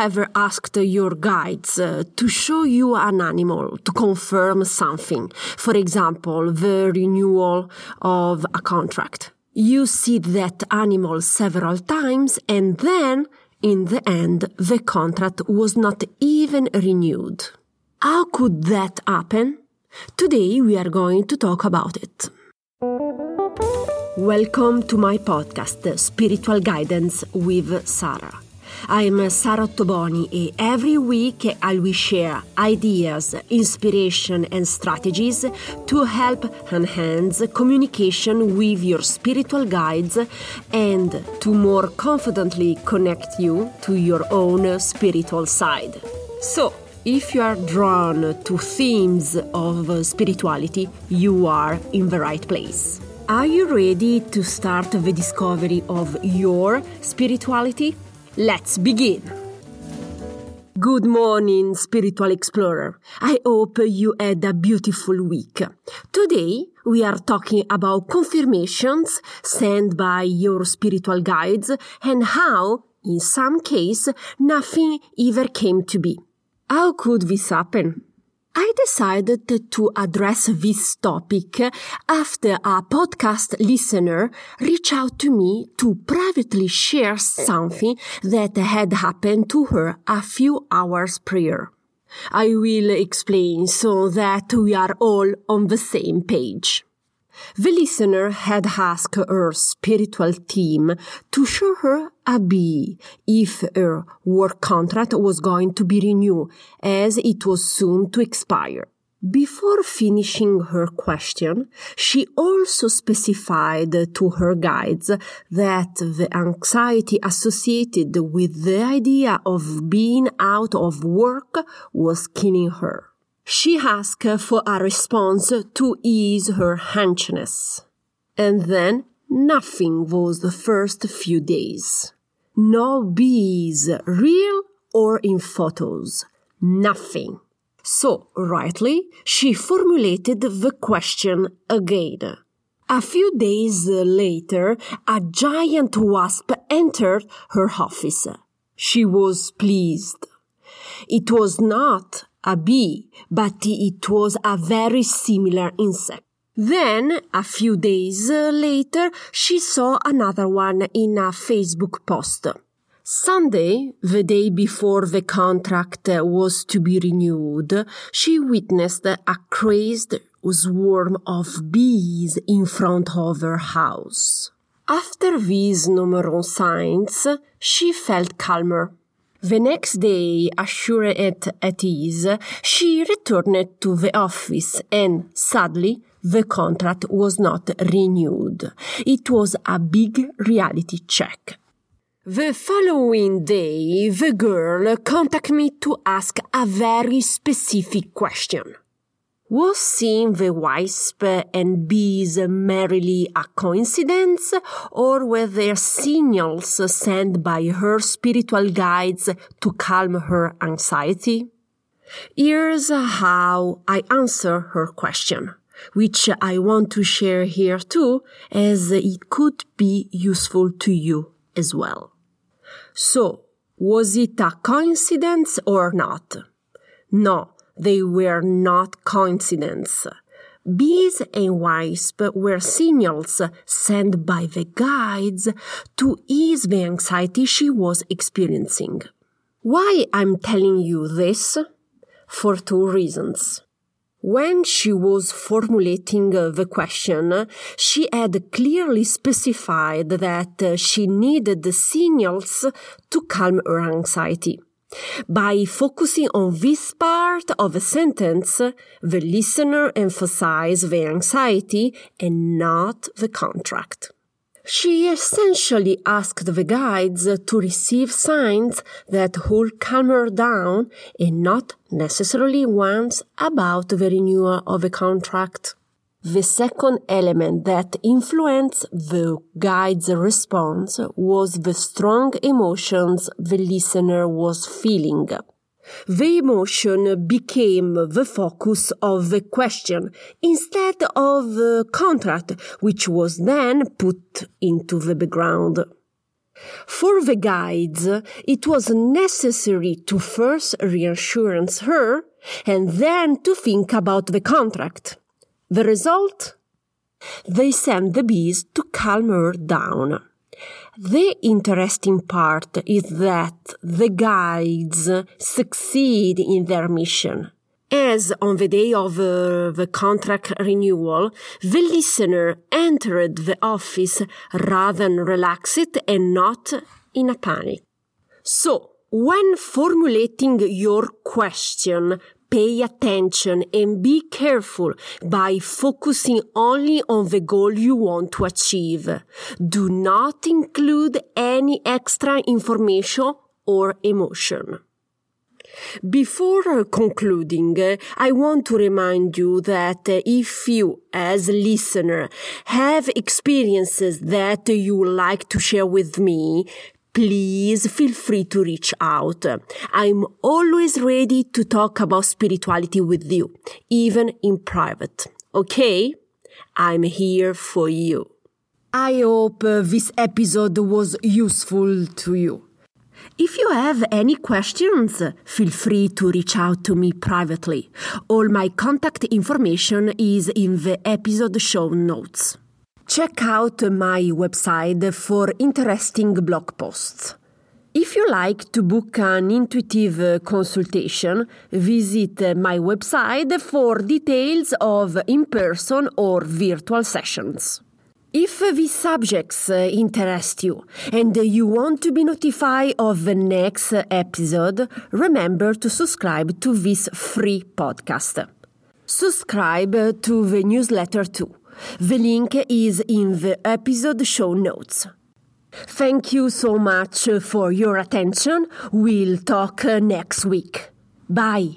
ever asked your guides uh, to show you an animal to confirm something? For example, the renewal of a contract. You see that animal several times and then, in the end, the contract was not even renewed. How could that happen? Today we are going to talk about it. Welcome to my podcast, Spiritual Guidance with Sara. I'm Sara Ottoboni, and every week I will share ideas, inspiration, and strategies to help enhance communication with your spiritual guides and to more confidently connect you to your own spiritual side. So, if you are drawn to themes of spirituality, you are in the right place. Are you ready to start the discovery of your spirituality? Let's begin. Good morning, spiritual explorer. I hope you had a beautiful week. Today, we are talking about confirmations sent by your spiritual guides and how, in some case, nothing ever came to be. How could this happen? I decided to address this topic after a podcast listener reached out to me to privately share something that had happened to her a few hours prior. I will explain so that we are all on the same page. The listener had asked her spiritual team to show her a bee if her work contract was going to be renewed as it was soon to expire. Before finishing her question, she also specified to her guides that the anxiety associated with the idea of being out of work was killing her. She asked for a response to ease her anxiousness. And then nothing was the first few days. No bees, real or in photos. Nothing. So, rightly, she formulated the question again. A few days later, a giant wasp entered her office. She was pleased. It was not a bee, but it was a very similar insect. Then, a few days later, she saw another one in a Facebook post. Sunday, the day before the contract was to be renewed, she witnessed a crazed swarm of bees in front of her house. After these numerous signs, she felt calmer. The next day, assured at ease, she returned to the office and sadly, the contract was not renewed. It was a big reality check. The following day, the girl contacted me to ask a very specific question. Was seeing the wasp and bees merely a coincidence, or were there signals sent by her spiritual guides to calm her anxiety? Here's how I answer her question, which I want to share here too, as it could be useful to you as well. So, was it a coincidence or not? No, they were not coincidence. Bees and wasps were signals sent by the guides to ease the anxiety she was experiencing. Why I'm telling you this? For two reasons. When she was formulating uh, the question, she had clearly specified that uh, she needed the signals to calm her anxiety. By focusing on this part of a sentence, the listener emphasizes the anxiety and not the contract. She essentially asked the guides to receive signs that would calm her down and not necessarily ones about the renewal of a contract. The second element that influenced the guide's response was the strong emotions the listener was feeling. The emotion became the focus of the question instead of the contract, which was then put into the background. For the guides, it was necessary to first reassurance her and then to think about the contract. The result? They sent the bees to calm her down. The interesting part is that the guides succeed in their mission. As on the day of uh, the contract renewal, the listener entered the office rather relaxed and not in a panic. So, when formulating your question, pay attention and be careful by focusing only on the goal you want to achieve. Do not include any extra information or emotion. Before uh, concluding, uh, I want to remind you that uh, if you, as listener, have experiences that you would like to share with me, please feel free to reach out. I'm always ready to talk about spirituality with you, even in private. Okay? I'm here for you. I hope this episode was useful to you. If you have any questions, feel free to reach out to me privately. All my contact information is in the episode show notes. Check out my website for interesting blog posts. If you like to book an intuitive uh, consultation, visit my website for details of in person or virtual sessions. If these subjects uh, interest you and you want to be notified of the next episode, remember to subscribe to this free podcast. Subscribe to the newsletter too. The link is in the episode show notes. Thank you so much for your attention. We'll talk uh, next week. Bye.